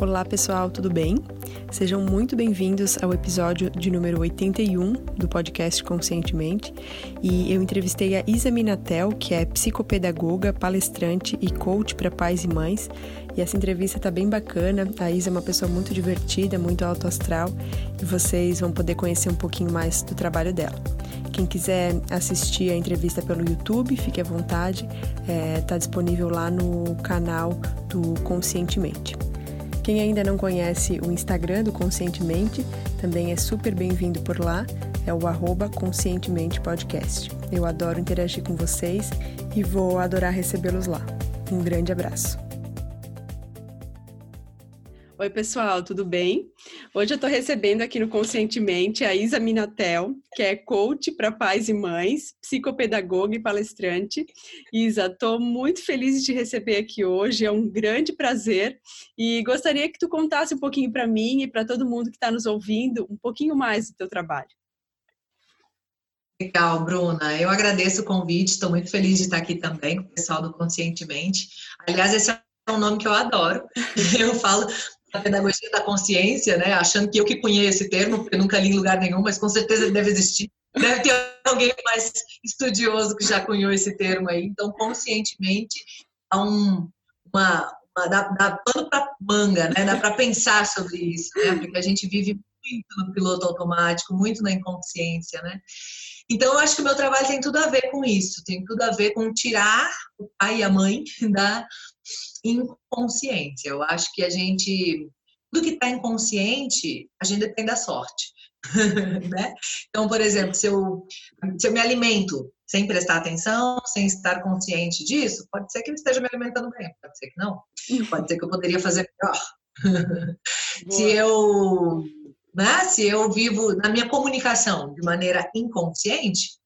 Olá pessoal, tudo bem? Sejam muito bem-vindos ao episódio de número 81 do podcast Conscientemente. E eu entrevistei a Isa Minatel, que é psicopedagoga, palestrante e coach para pais e mães. E essa entrevista tá bem bacana. A Isa é uma pessoa muito divertida, muito alto astral, e vocês vão poder conhecer um pouquinho mais do trabalho dela. Quem quiser assistir a entrevista pelo YouTube, fique à vontade. Está é, tá disponível lá no canal do Conscientemente. Quem ainda não conhece o Instagram do Conscientemente, também é super bem-vindo por lá. É o arroba Conscientemente Podcast. Eu adoro interagir com vocês e vou adorar recebê-los lá. Um grande abraço. Oi, pessoal, tudo bem? Hoje eu estou recebendo aqui no Conscientemente a Isa Minatel, que é coach para pais e mães, psicopedagoga e palestrante. Isa, estou muito feliz de te receber aqui hoje, é um grande prazer e gostaria que tu contasse um pouquinho para mim e para todo mundo que está nos ouvindo um pouquinho mais do teu trabalho. Legal, Bruna. Eu agradeço o convite, estou muito feliz de estar aqui também com o pessoal do Conscientemente. Aliás, esse é um nome que eu adoro. Eu falo da pedagogia da consciência, né? Achando que eu que conheço esse termo, porque nunca li em lugar nenhum, mas com certeza ele deve existir. Deve ter alguém mais estudioso que já cunhou esse termo aí. Então, conscientemente, há um, uma, uma dá, dá pano para manga, né? Dá para pensar sobre isso, né? Porque a gente vive muito no piloto automático, muito na inconsciência, né? Então, eu acho que o meu trabalho tem tudo a ver com isso, tem tudo a ver com tirar o pai e a mãe da inconsciência. Eu acho que a gente, tudo que está inconsciente, a gente depende da sorte. né? Então, por exemplo, se eu, se eu me alimento sem prestar atenção, sem estar consciente disso, pode ser que eu esteja me alimentando bem, pode ser que não, pode ser que eu poderia fazer melhor. se eu, né, se eu vivo na minha comunicação de maneira inconsciente,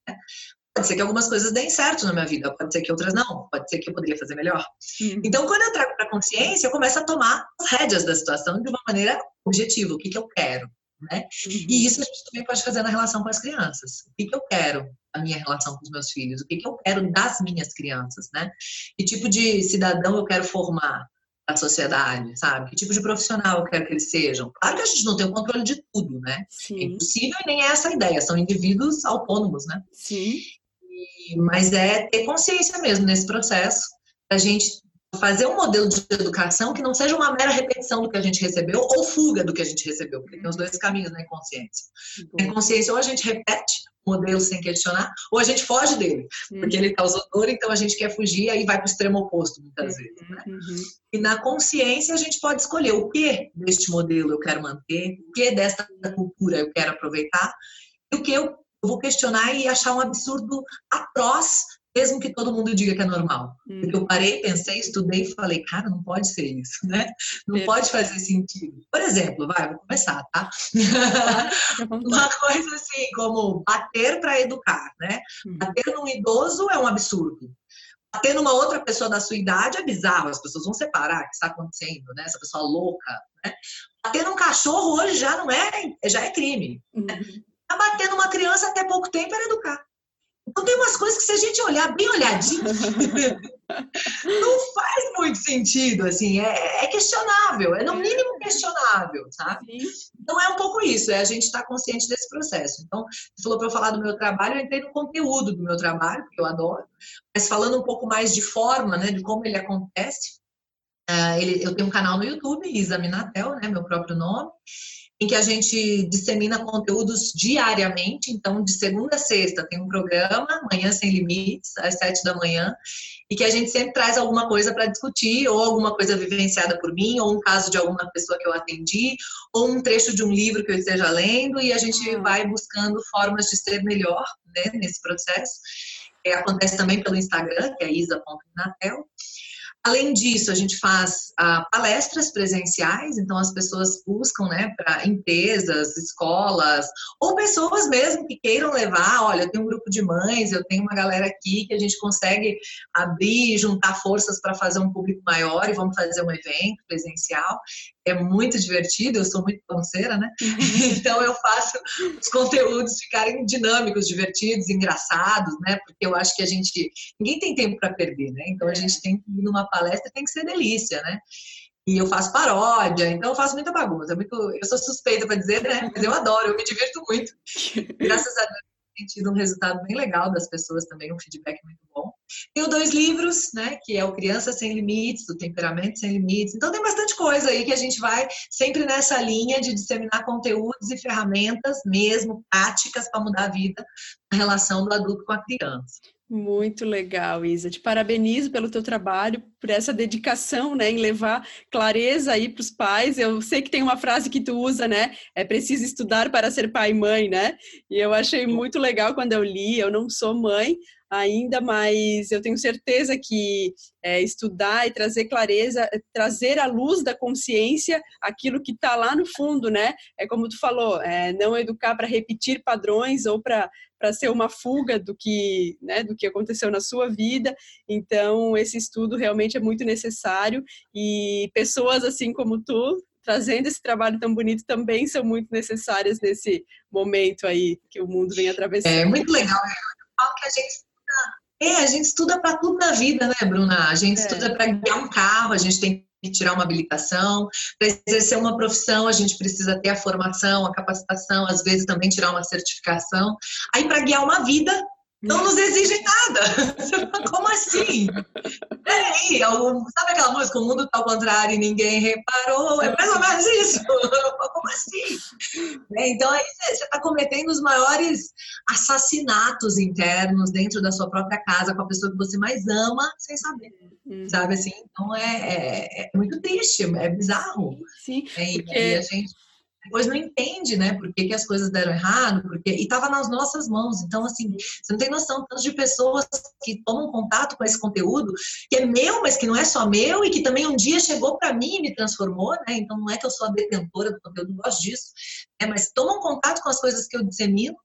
Pode ser que algumas coisas deem certo na minha vida, pode ser que outras não, pode ser que eu poderia fazer melhor. Uhum. Então, quando eu trago para a consciência, eu começo a tomar as rédeas da situação de uma maneira objetiva, o que, que eu quero. Né? Uhum. E isso a gente também pode fazer na relação com as crianças. O que, que eu quero na minha relação com os meus filhos? O que, que eu quero das minhas crianças? Né? Que tipo de cidadão eu quero formar? a sociedade, sabe? Que tipo de profissional eu quero que eles sejam. Claro que a gente não tem o controle de tudo, né? Sim. É impossível e nem é essa a ideia, são indivíduos autônomos, né? Sim mas é ter consciência mesmo nesse processo, a gente fazer um modelo de educação que não seja uma mera repetição do que a gente recebeu ou fuga do que a gente recebeu, porque tem os dois caminhos na inconsciência. Na inconsciência, ou a gente repete o modelo sem questionar, ou a gente foge dele, porque ele causa dor, então a gente quer fugir e aí vai para o extremo oposto, muitas uhum, vezes. Né? Uhum. E na consciência, a gente pode escolher o que deste modelo eu quero manter, o que desta cultura eu quero aproveitar, e o que eu eu vou questionar e achar um absurdo atroz, mesmo que todo mundo diga que é normal. Hum. Porque eu parei, pensei, estudei e falei, cara, não pode ser isso, né? Não pode fazer sentido. Por exemplo, vai, vou começar, tá? Uma coisa assim, como bater para educar, né? Hum. Bater num idoso é um absurdo. Bater numa outra pessoa da sua idade é bizarro, as pessoas vão separar o que está acontecendo, né? Essa pessoa louca, né? Bater num cachorro hoje já não é, já é crime. Né? Uhum batendo uma criança até pouco tempo era educar. Então tem umas coisas que se a gente olhar bem olhadinho, não faz muito sentido, assim, é, é, questionável, é no mínimo questionável, sabe? Então é um pouco isso, é a gente estar tá consciente desse processo. Então, você falou para eu falar do meu trabalho, eu entrei no conteúdo do meu trabalho, que eu adoro, mas falando um pouco mais de forma, né, de como ele acontece, uh, ele, eu tenho um canal no YouTube, Isa Minatel, né, meu próprio nome, em que a gente dissemina conteúdos diariamente. Então, de segunda a sexta tem um programa, Manhã Sem Limites, às sete da manhã, e que a gente sempre traz alguma coisa para discutir, ou alguma coisa vivenciada por mim, ou um caso de alguma pessoa que eu atendi, ou um trecho de um livro que eu esteja lendo, e a gente uhum. vai buscando formas de ser melhor né, nesse processo. É, acontece também pelo Instagram, que é isa.natel. Além disso, a gente faz ah, palestras presenciais, então as pessoas buscam, né, para empresas, escolas, ou pessoas mesmo que queiram levar. Olha, eu tenho um grupo de mães, eu tenho uma galera aqui que a gente consegue abrir, juntar forças para fazer um público maior e vamos fazer um evento presencial é muito divertido, eu sou muito panceira, né? então eu faço os conteúdos ficarem dinâmicos, divertidos, engraçados, né? Porque eu acho que a gente ninguém tem tempo para perder, né? Então a é. gente tem que ir numa palestra, tem que ser delícia, né? e eu faço paródia, então eu faço muita bagunça. Muito, eu sou suspeita para dizer, né? Mas eu adoro, eu me divirto muito. Graças a Deus tem tido um resultado bem legal das pessoas também, um feedback muito bom. Tenho dois livros, né, que é o Criança Sem Limites, o Temperamento Sem Limites. Então tem bastante coisa aí que a gente vai sempre nessa linha de disseminar conteúdos e ferramentas mesmo, práticas para mudar a vida na relação do adulto com a criança. Muito legal, Isa. Te parabenizo pelo teu trabalho, por essa dedicação, né, em levar clareza aí para os pais. Eu sei que tem uma frase que tu usa, né? É preciso estudar para ser pai e mãe, né? E eu achei muito legal quando eu li. Eu não sou mãe, ainda, mas eu tenho certeza que é, estudar e trazer clareza, trazer à luz da consciência aquilo que está lá no fundo, né? É como tu falou, é, não educar para repetir padrões ou para para ser uma fuga do que, né, do que aconteceu na sua vida. Então, esse estudo realmente é muito necessário e pessoas assim como tu trazendo esse trabalho tão bonito também são muito necessárias nesse momento aí que o mundo vem atravessando. É muito legal. Eu falo que a gente é, a gente estuda para tudo na vida, né, Bruna? A gente é. estuda para guiar um carro, a gente tem que tirar uma habilitação, para exercer uma profissão, a gente precisa ter a formação, a capacitação, às vezes também tirar uma certificação. Aí, para guiar uma vida, não nos exigem nada. Como assim? Peraí, sabe aquela música, o mundo está ao contrário e ninguém reparou? É mais ou menos isso. Como assim? Né, então aí você está cometendo os maiores assassinatos internos dentro da sua própria casa com a pessoa que você mais ama sem saber. Uhum. Sabe assim? Então é, é, é, muito triste, é bizarro. Sim. É, porque... E a gente depois não entende, né, por que, que as coisas deram errado, porque e estava nas nossas mãos. Então, assim, você não tem noção tanto de pessoas que tomam contato com esse conteúdo, que é meu, mas que não é só meu, e que também um dia chegou para mim e me transformou, né? Então, não é que eu sou a detentora do conteúdo, não gosto disso, né? mas tomam contato com as coisas que eu dissemino.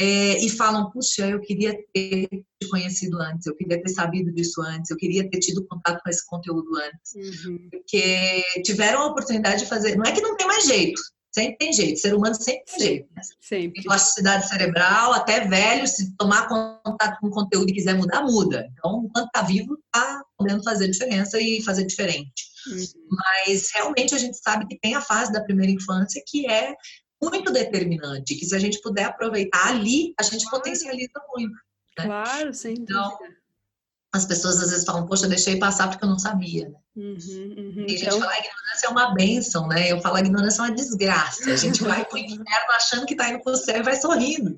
É, e falam, puxa, eu queria ter te conhecido antes, eu queria ter sabido disso antes, eu queria ter tido contato com esse conteúdo antes. Uhum. Porque tiveram a oportunidade de fazer. Não é que não tem mais jeito, Sempre tem jeito, ser humano sempre tem jeito. Né? Sempre. Tem plasticidade cerebral, até velho, se tomar contato com o conteúdo e quiser mudar, muda. Então, enquanto está vivo, está podendo fazer diferença e fazer diferente. Uhum. Mas realmente a gente sabe que tem a fase da primeira infância que é muito determinante, que se a gente puder aproveitar ali, a gente claro. potencializa muito. Né? Claro, sem então, dúvida. As pessoas às vezes falam, poxa, deixei passar porque eu não sabia. Né? Uhum, uhum. E a gente então... fala, a ignorância é uma benção, né? Eu falo, a ignorância é uma desgraça. A gente vai pro inferno achando que tá indo pro céu e vai sorrindo.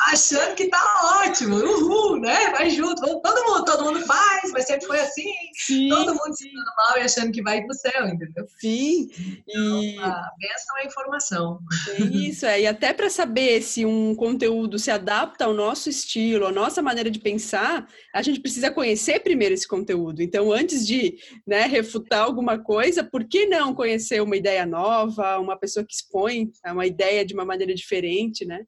achando que tá ótimo, uhul, né? Vai junto, todo mundo, todo mundo faz, mas sempre foi assim. Sim, todo mundo se dando mal e achando que vai pro céu, entendeu? Sim. Então, e... a benção é a informação. É isso, é. E até para saber se um conteúdo se adapta ao nosso estilo, à nossa maneira de pensar, a gente precisa conhecer primeiro esse conteúdo. Então, antes de né, refutar alguma coisa, por que não conhecer uma ideia nova, uma pessoa que expõe uma ideia de uma maneira diferente, né?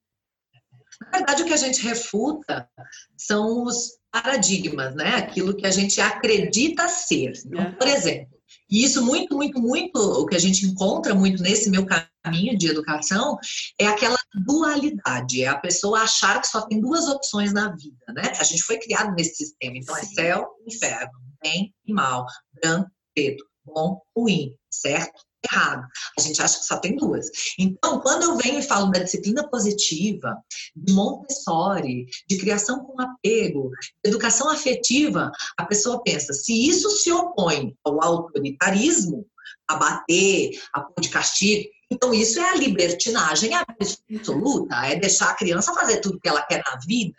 Na verdade, o que a gente refuta são os paradigmas, né? Aquilo que a gente acredita ser. Então, por exemplo, e isso muito, muito, muito, o que a gente encontra muito nesse meu caminho de educação é aquela dualidade, é a pessoa achar que só tem duas opções na vida, né? A gente foi criado nesse sistema, então é céu e inferno bem e mal, branco, preto, bom, ruim, certo? Errado. A gente acha que só tem duas. Então, quando eu venho e falo da disciplina positiva, de Montessori, de criação com apego, educação afetiva, a pessoa pensa: se isso se opõe ao autoritarismo, a bater, a pôr de castigo, então, isso é a libertinagem absoluta, é deixar a criança fazer tudo que ela quer na vida.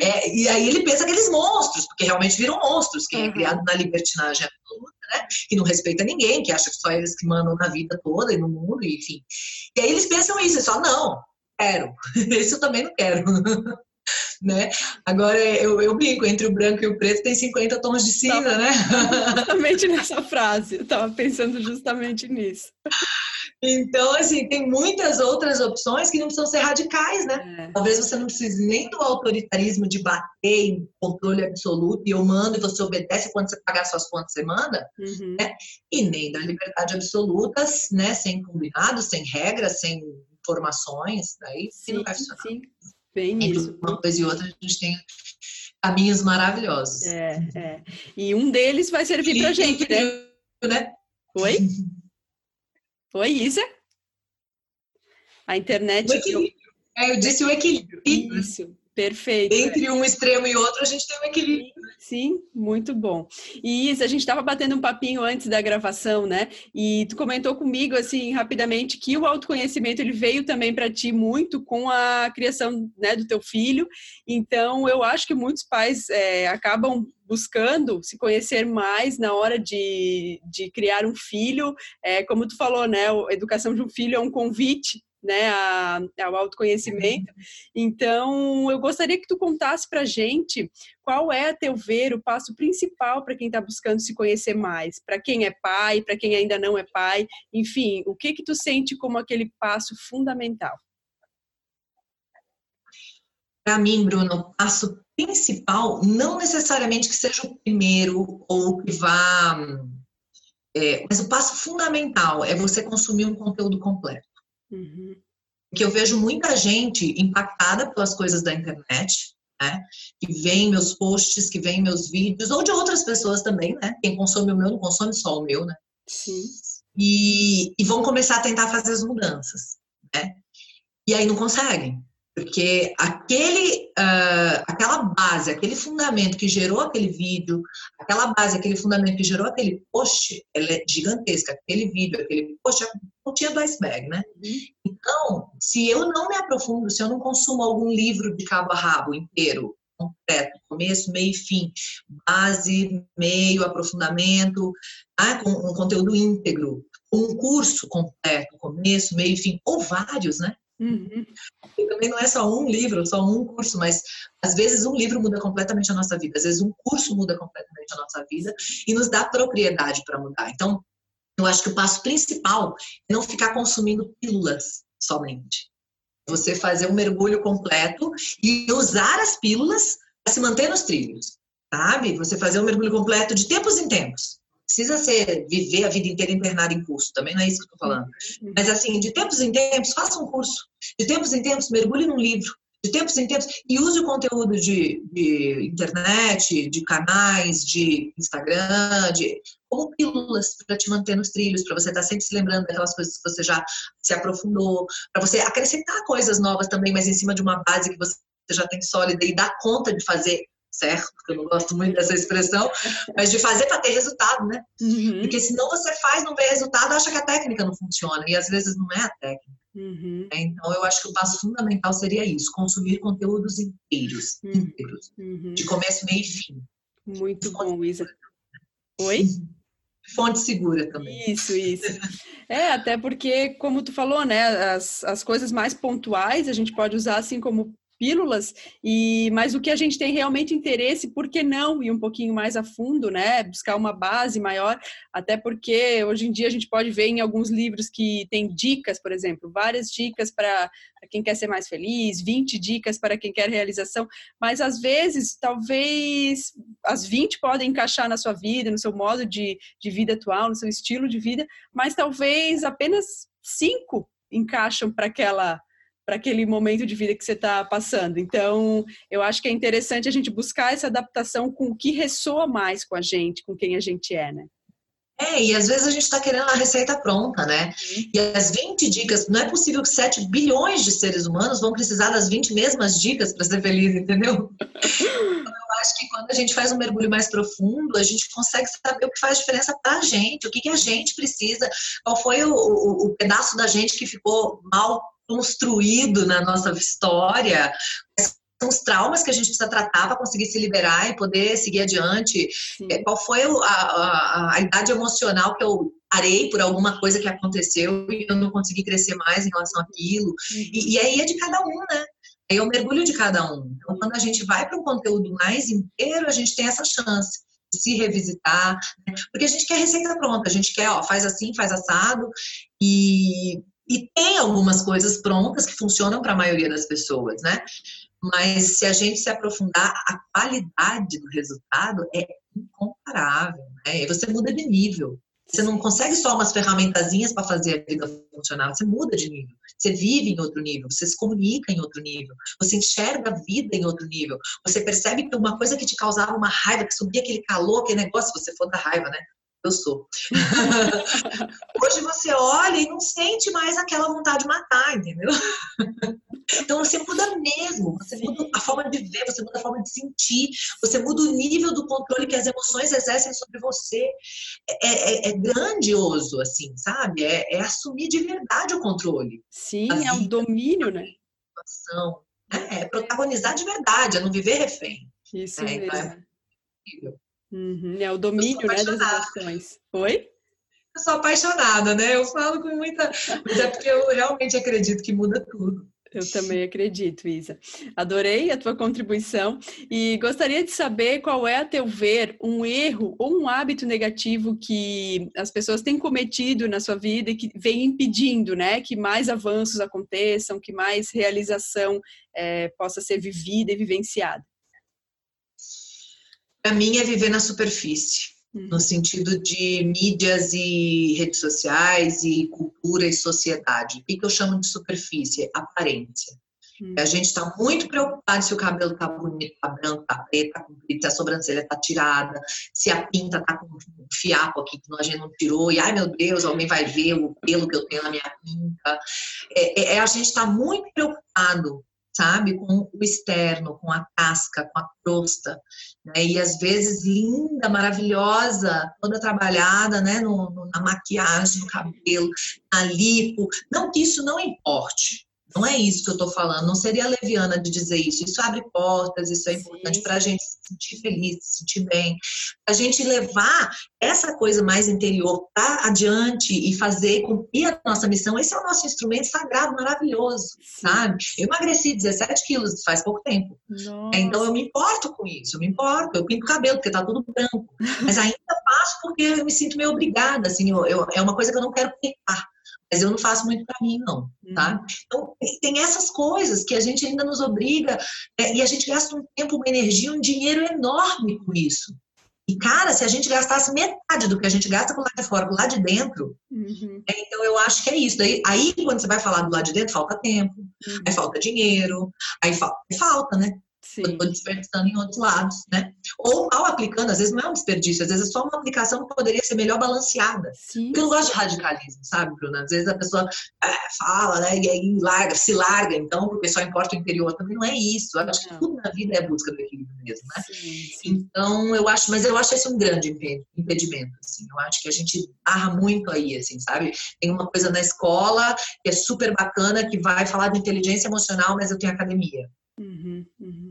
É, e aí ele pensa aqueles monstros, porque realmente viram monstros, quem é uhum. criado na libertinagem absoluta, né? Que não respeita ninguém, que acha que só eles que mandam na vida toda e no mundo, enfim. E aí eles pensam isso, é só, não, quero. Isso eu também não quero. né? Agora eu, eu brinco, entre o branco e o preto tem 50 tons de cinza, né? Justamente nessa frase, eu tava pensando justamente nisso. Então, assim, tem muitas outras opções que não precisam ser radicais, né? É. Talvez você não precise nem do autoritarismo de bater em controle absoluto e eu mando e você obedece quando você pagar suas contas, você manda, uhum. né? E nem da liberdade absoluta, né? Sem combinados, sem regras, sem informações, daí sim, não vai funcionar. Sim. Bem Entre isso. uma coisa e outra, a gente tem caminhos maravilhosos. É, é. E um deles vai servir para gente, né? né? Oi? Oi, Isa? A internet. O equilíbrio. É, eu disse o equilíbrio. Isso. Perfeito. Entre um extremo e outro, a gente tem um equilíbrio. Sim, muito bom. E Isa, a gente estava batendo um papinho antes da gravação, né? E tu comentou comigo, assim, rapidamente, que o autoconhecimento ele veio também para ti muito com a criação né, do teu filho. Então, eu acho que muitos pais é, acabam buscando se conhecer mais na hora de, de criar um filho. É, como tu falou, né? A educação de um filho é um convite né, a, ao autoconhecimento. Então, eu gostaria que tu contasse para gente qual é, a teu ver, o passo principal para quem está buscando se conhecer mais, para quem é pai, para quem ainda não é pai, enfim, o que que tu sente como aquele passo fundamental? Para mim, Bruno, o passo principal, não necessariamente que seja o primeiro ou que vá. É, mas o passo fundamental é você consumir um conteúdo completo. Uhum. Que eu vejo muita gente impactada pelas coisas da internet, né? Que vem meus posts, que vem meus vídeos, ou de outras pessoas também, né? Quem consome o meu não consome só o meu, né? Sim. E, e vão começar a tentar fazer as mudanças, né? E aí não conseguem. Porque aquele, uh, aquela base, aquele fundamento que gerou aquele vídeo, aquela base, aquele fundamento que gerou aquele post, ela é gigantesca. Aquele vídeo, aquele post é um tinha do iceberg, né? Uhum. Então, se eu não me aprofundo, se eu não consumo algum livro de cabo a rabo inteiro, completo, começo, meio e fim, base, meio, aprofundamento, tá? com um conteúdo íntegro, um curso completo, começo, meio e fim, ou vários, né? Uhum. E também não é só um livro, só um curso, mas às vezes um livro muda completamente a nossa vida, às vezes um curso muda completamente a nossa vida e nos dá propriedade para mudar. Então, eu acho que o passo principal é não ficar consumindo pílulas somente. Você fazer um mergulho completo e usar as pílulas para se manter nos trilhos, sabe? Você fazer um mergulho completo de tempos em tempos precisa ser viver a vida inteira internado em curso, também não é isso que eu estou falando. Uhum. Mas assim, de tempos em tempos, faça um curso. De tempos em tempos, mergulhe num livro. De tempos em tempos, e use o conteúdo de, de internet, de canais, de Instagram, de como pílulas para te manter nos trilhos, para você estar tá sempre se lembrando daquelas coisas que você já se aprofundou, para você acrescentar coisas novas também, mas em cima de uma base que você já tem sólida e dar conta de fazer certo, porque eu não gosto muito dessa expressão, mas de fazer para ter resultado, né? Uhum. Porque senão você faz, não vê resultado, acha que a técnica não funciona, e às vezes não é a técnica. Uhum. É, então, eu acho que o passo fundamental seria isso: consumir conteúdos inteiros, uhum. inteiros, uhum. de começo, meio e fim. Muito bom, Isa. Oi? Fonte segura também. Isso, isso. É, até porque, como tu falou, né, as, as coisas mais pontuais a gente pode usar assim como pílulas, e mas o que a gente tem realmente interesse, por que não ir um pouquinho mais a fundo, né? Buscar uma base maior, até porque hoje em dia a gente pode ver em alguns livros que tem dicas, por exemplo, várias dicas para quem quer ser mais feliz, 20 dicas para quem quer realização, mas às vezes, talvez as 20 podem encaixar na sua vida, no seu modo de, de vida atual, no seu estilo de vida, mas talvez apenas cinco encaixam para aquela para aquele momento de vida que você está passando. Então, eu acho que é interessante a gente buscar essa adaptação com o que ressoa mais com a gente, com quem a gente é, né? É, e às vezes a gente está querendo a receita pronta, né? Uhum. E as 20 dicas, não é possível que 7 bilhões de seres humanos vão precisar das 20 mesmas dicas para ser feliz, entendeu? eu acho que quando a gente faz um mergulho mais profundo, a gente consegue saber o que faz diferença para a gente, o que, que a gente precisa, qual foi o, o, o pedaço da gente que ficou mal construído na nossa história, são os traumas que a gente precisa tratar para conseguir se liberar e poder seguir adiante. Sim. É, qual foi a, a, a, idade emocional que eu parei por alguma coisa que aconteceu e eu não consegui crescer mais em relação àquilo? Uhum. E, e aí é de cada um, né? Aí é o mergulho de cada um. Então, quando a gente vai para um conteúdo mais inteiro, a gente tem essa chance de se revisitar, né? porque a gente quer receita pronta, a gente quer, ó, faz assim, faz assado, e e tem algumas coisas prontas que funcionam para a maioria das pessoas, né? Mas se a gente se aprofundar, a qualidade do resultado é incomparável, né? E você muda de nível. Você não consegue só umas ferramentazinhas para fazer a vida funcionar, você muda de nível. Você vive em outro nível, você se comunica em outro nível, você enxerga a vida em outro nível. Você percebe que uma coisa que te causava uma raiva, que subia aquele calor, aquele negócio, se você for da raiva, né? Eu sou. Hoje você olha e não sente mais aquela vontade de matar, entendeu? Então você muda mesmo, você muda a forma de ver, você muda a forma de sentir, você muda o nível do controle que as emoções exercem sobre você. É, é, é grandioso, assim, sabe? É, é, assumir de verdade o controle. Sim, é um domínio, né? É, é protagonizar de verdade, é não viver refém. Isso é, mesmo. Então é, uhum, é o domínio né, das emoções. Oi? Eu sou apaixonada, né? Eu falo com muita. Mas é porque eu realmente acredito que muda tudo. Eu também acredito, Isa. Adorei a tua contribuição e gostaria de saber qual é, a teu ver, um erro ou um hábito negativo que as pessoas têm cometido na sua vida e que vem impedindo, né, que mais avanços aconteçam, que mais realização é, possa ser vivida e vivenciada. Para mim é viver na superfície no sentido de mídias e redes sociais e cultura e sociedade. O que eu chamo de superfície? Aparência. Hum. A gente está muito preocupado se o cabelo está bonito, está branco, está preto, está comprido, se a sobrancelha está tirada, se a pinta está com um fiapo aqui que a gente não tirou, e ai meu Deus, alguém vai ver o pelo que eu tenho na minha pinta. É, é, é a gente está muito preocupado sabe? Com o externo, com a casca, com a crosta, né? E às vezes linda, maravilhosa, toda trabalhada, né? No, no, na maquiagem, no cabelo, na lipo. Não que isso não importe, não é isso que eu estou falando, não seria leviana de dizer isso. Isso abre portas, isso é importante para a gente se sentir feliz, se sentir bem, para a gente levar essa coisa mais interior para adiante e fazer cumprir a nossa missão. Esse é o nosso instrumento sagrado, maravilhoso, sabe? Eu emagreci 17 quilos faz pouco tempo. Nossa. Então eu me importo com isso, eu me importo. Eu pinto o cabelo porque está tudo branco, mas ainda faço porque eu me sinto meio obrigada, assim, eu, eu, é uma coisa que eu não quero pecar mas eu não faço muito para mim, não, tá? Uhum. Então, tem essas coisas que a gente ainda nos obriga, é, e a gente gasta um tempo, uma energia, um dinheiro enorme com isso. E, cara, se a gente gastasse metade do que a gente gasta por lá de fora, por lá de dentro, uhum. é, então eu acho que é isso. Daí, aí, quando você vai falar do lado de dentro, falta tempo, uhum. aí falta dinheiro, aí falta, falta né? Sim. Eu estou desperdiçando em outros lados, né? Ou mal aplicando, às vezes não é um desperdício, às vezes é só uma aplicação que poderia ser melhor balanceada. Sim. Porque eu não gosto de radicalismo, sabe, Bruna? Às vezes a pessoa é, fala, né, e aí larga, se larga, então, porque só importa o interior. Também não é isso. Eu acho que tudo na vida é busca do equilíbrio mesmo, né? Sim, sim. Então, eu acho, mas eu acho esse um grande impedimento, assim. Eu acho que a gente barra muito aí, assim, sabe? Tem uma coisa na escola que é super bacana, que vai falar de inteligência emocional, mas eu tenho academia. Uhum, uhum.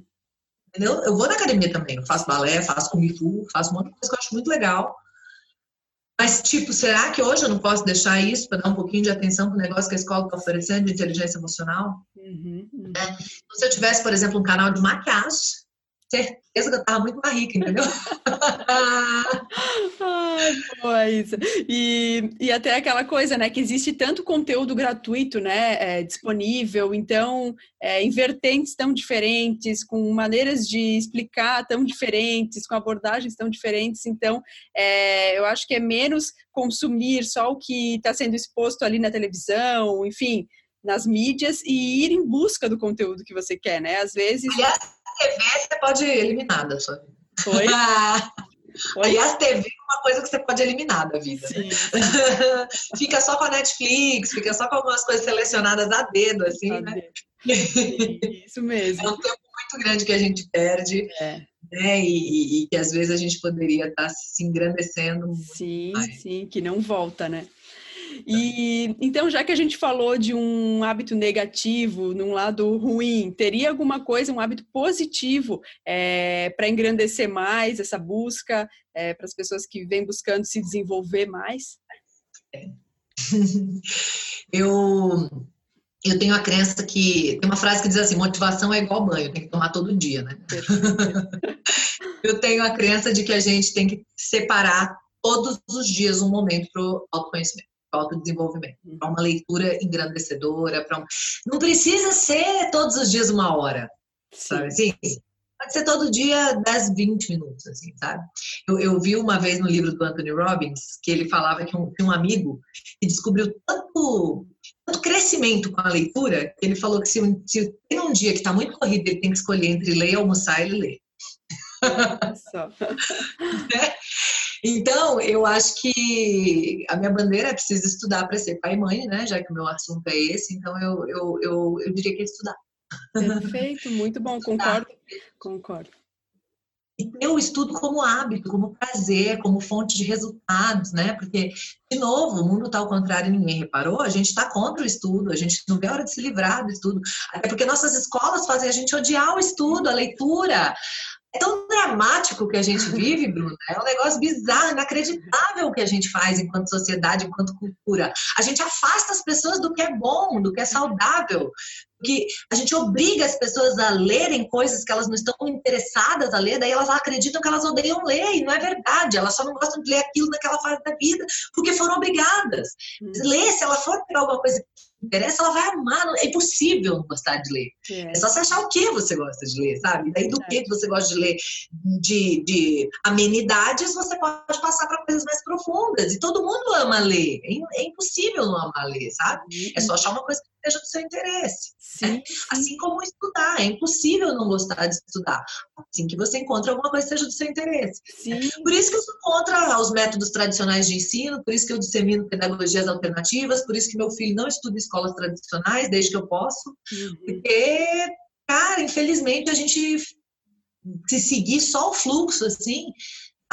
Entendeu? Eu vou na academia também, eu faço balé, faço kung fu, faço um monte de coisa que eu acho muito legal. Mas, tipo, será que hoje eu não posso deixar isso para dar um pouquinho de atenção para o negócio que a escola está oferecendo de inteligência emocional? Uhum, uhum. É. Então, se eu tivesse, por exemplo, um canal de maquiagem, certeza que eu tava muito mais rica, entendeu? Ai, boa, isso. E, e até aquela coisa, né, que existe tanto conteúdo gratuito, né, é, disponível, então, é, em vertentes tão diferentes, com maneiras de explicar tão diferentes, com abordagens tão diferentes, então, é, eu acho que é menos consumir só o que está sendo exposto ali na televisão, enfim, nas mídias e ir em busca do conteúdo que você quer, né? Às vezes. Aliás, TV você pode eliminar da sua vida. Foi? Aliás, TV é uma coisa que você pode eliminar da vida. Né? fica só com a Netflix, fica só com algumas coisas selecionadas a dedo, assim, a né? Dedo. Isso mesmo. É um tempo muito grande que a gente perde. É. Né? E, e, e, que às vezes a gente poderia estar se engrandecendo. Sim, mais. sim, que não volta, né? E então, já que a gente falou de um hábito negativo, num lado ruim, teria alguma coisa, um hábito positivo é, para engrandecer mais essa busca é, para as pessoas que vêm buscando se desenvolver mais? Eu eu tenho a crença que tem uma frase que diz assim: motivação é igual banho, tem que tomar todo dia, né? eu tenho a crença de que a gente tem que separar todos os dias um momento para o autoconhecimento autodesenvolvimento, para uma leitura engrandecedora, para um... não precisa ser todos os dias uma hora, sabe assim? Pode ser todo dia 10, 20 minutos, assim, sabe? Eu, eu, vi uma vez no livro do Anthony Robbins que ele falava que um, que um amigo que descobriu tanto, tanto crescimento com a leitura que ele falou que se, se tem um dia que está muito corrido, ele tem que escolher entre ler, almoçar e ler. Só. é? Então, eu acho que a minha bandeira é preciso estudar para ser pai e mãe, né? Já que o meu assunto é esse, então eu, eu, eu, eu diria que é estudar. Perfeito, muito bom, concordo, concordo. E ter o estudo como hábito, como prazer, como fonte de resultados, né? Porque, de novo, o mundo está ao contrário, ninguém reparou, a gente está contra o estudo, a gente não vê a hora de se livrar do estudo. Até porque nossas escolas fazem a gente odiar o estudo, a leitura, é tão dramático que a gente vive, Bruna. É um negócio bizarro, inacreditável o que a gente faz enquanto sociedade, enquanto cultura. A gente afasta as pessoas do que é bom, do que é saudável. Que a gente obriga as pessoas a lerem coisas que elas não estão interessadas a ler, daí elas acreditam que elas odeiam ler, e não é verdade. Elas só não gostam de ler aquilo naquela fase da vida, porque foram obrigadas. Hum. Ler, se ela for pegar alguma coisa interessa, ela vai amar. É impossível não gostar de ler. É, é só você achar o que você gosta de ler, sabe? Daí do que você gosta de ler de, de amenidades, você pode passar para coisas mais profundas. E todo mundo ama ler. É, é impossível não amar ler, sabe? É só achar uma coisa que seja do seu interesse. Sim, né? sim. Assim como estudar. É impossível não gostar de estudar. Assim que você encontra alguma coisa que seja do seu interesse. Sim. Por isso que eu sou contra os métodos tradicionais de ensino, por isso que eu dissemino pedagogias alternativas, por isso que meu filho não estuda escolas tradicionais, desde que eu posso. Uhum. Porque, cara, infelizmente a gente se seguir só o fluxo, assim,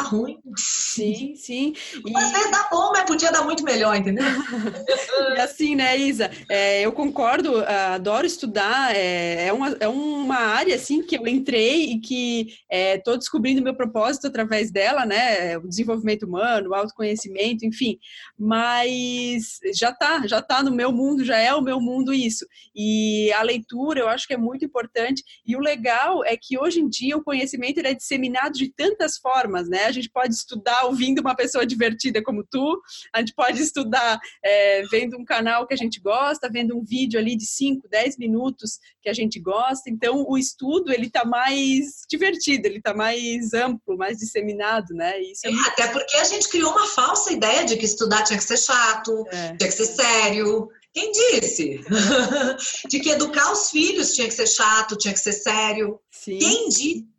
tá ruim. Sim, sim. E... Às vezes dá bom, mas podia dar muito melhor, entendeu? e assim, né, Isa? É, eu concordo, adoro estudar, é, é, uma, é uma área, assim, que eu entrei e que estou é, descobrindo meu propósito através dela, né? O desenvolvimento humano, o autoconhecimento, enfim. Mas já tá, já tá no meu mundo, já é o meu mundo isso. E a leitura, eu acho que é muito importante. E o legal é que hoje em dia o conhecimento é disseminado de tantas formas, né? A gente pode estudar ouvindo uma pessoa divertida como tu, a gente pode estudar é, vendo um canal que a gente gosta, vendo um vídeo ali de 5, 10 minutos que a gente gosta. Então, o estudo, ele tá mais divertido, ele tá mais amplo, mais disseminado, né? Isso é, é Até porque a gente criou uma falsa ideia de que estudar tinha que ser chato, é. tinha que ser sério. Quem disse? de que educar os filhos tinha que ser chato, tinha que ser sério. Sim. Quem disse?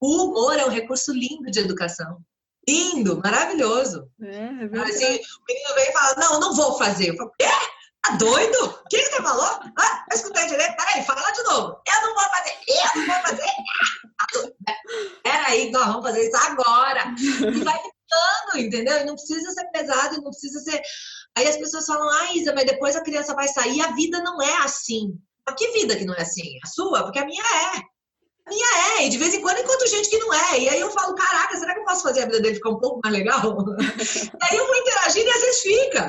O humor é um recurso lindo de educação. Lindo, maravilhoso. É, é assim, o menino vem e fala: Não, não vou fazer. Eu falo: Quê? Tá doido? O que você falou? Ah, eu escutei direito. Peraí, fala de novo. Eu não vou fazer. Eu não vou fazer. Peraí, nós vamos fazer isso agora. E vai tentando, entendeu? E não precisa ser pesado, não precisa ser. Aí as pessoas falam: Ah, Isa, mas depois a criança vai sair. A vida não é assim. Mas que vida que não é assim? A sua? Porque a minha é minha é, e de vez em quando encontro gente que não é. E aí eu falo, caraca, será que eu posso fazer a vida dele ficar um pouco mais legal? e aí eu vou interagindo e às vezes fica.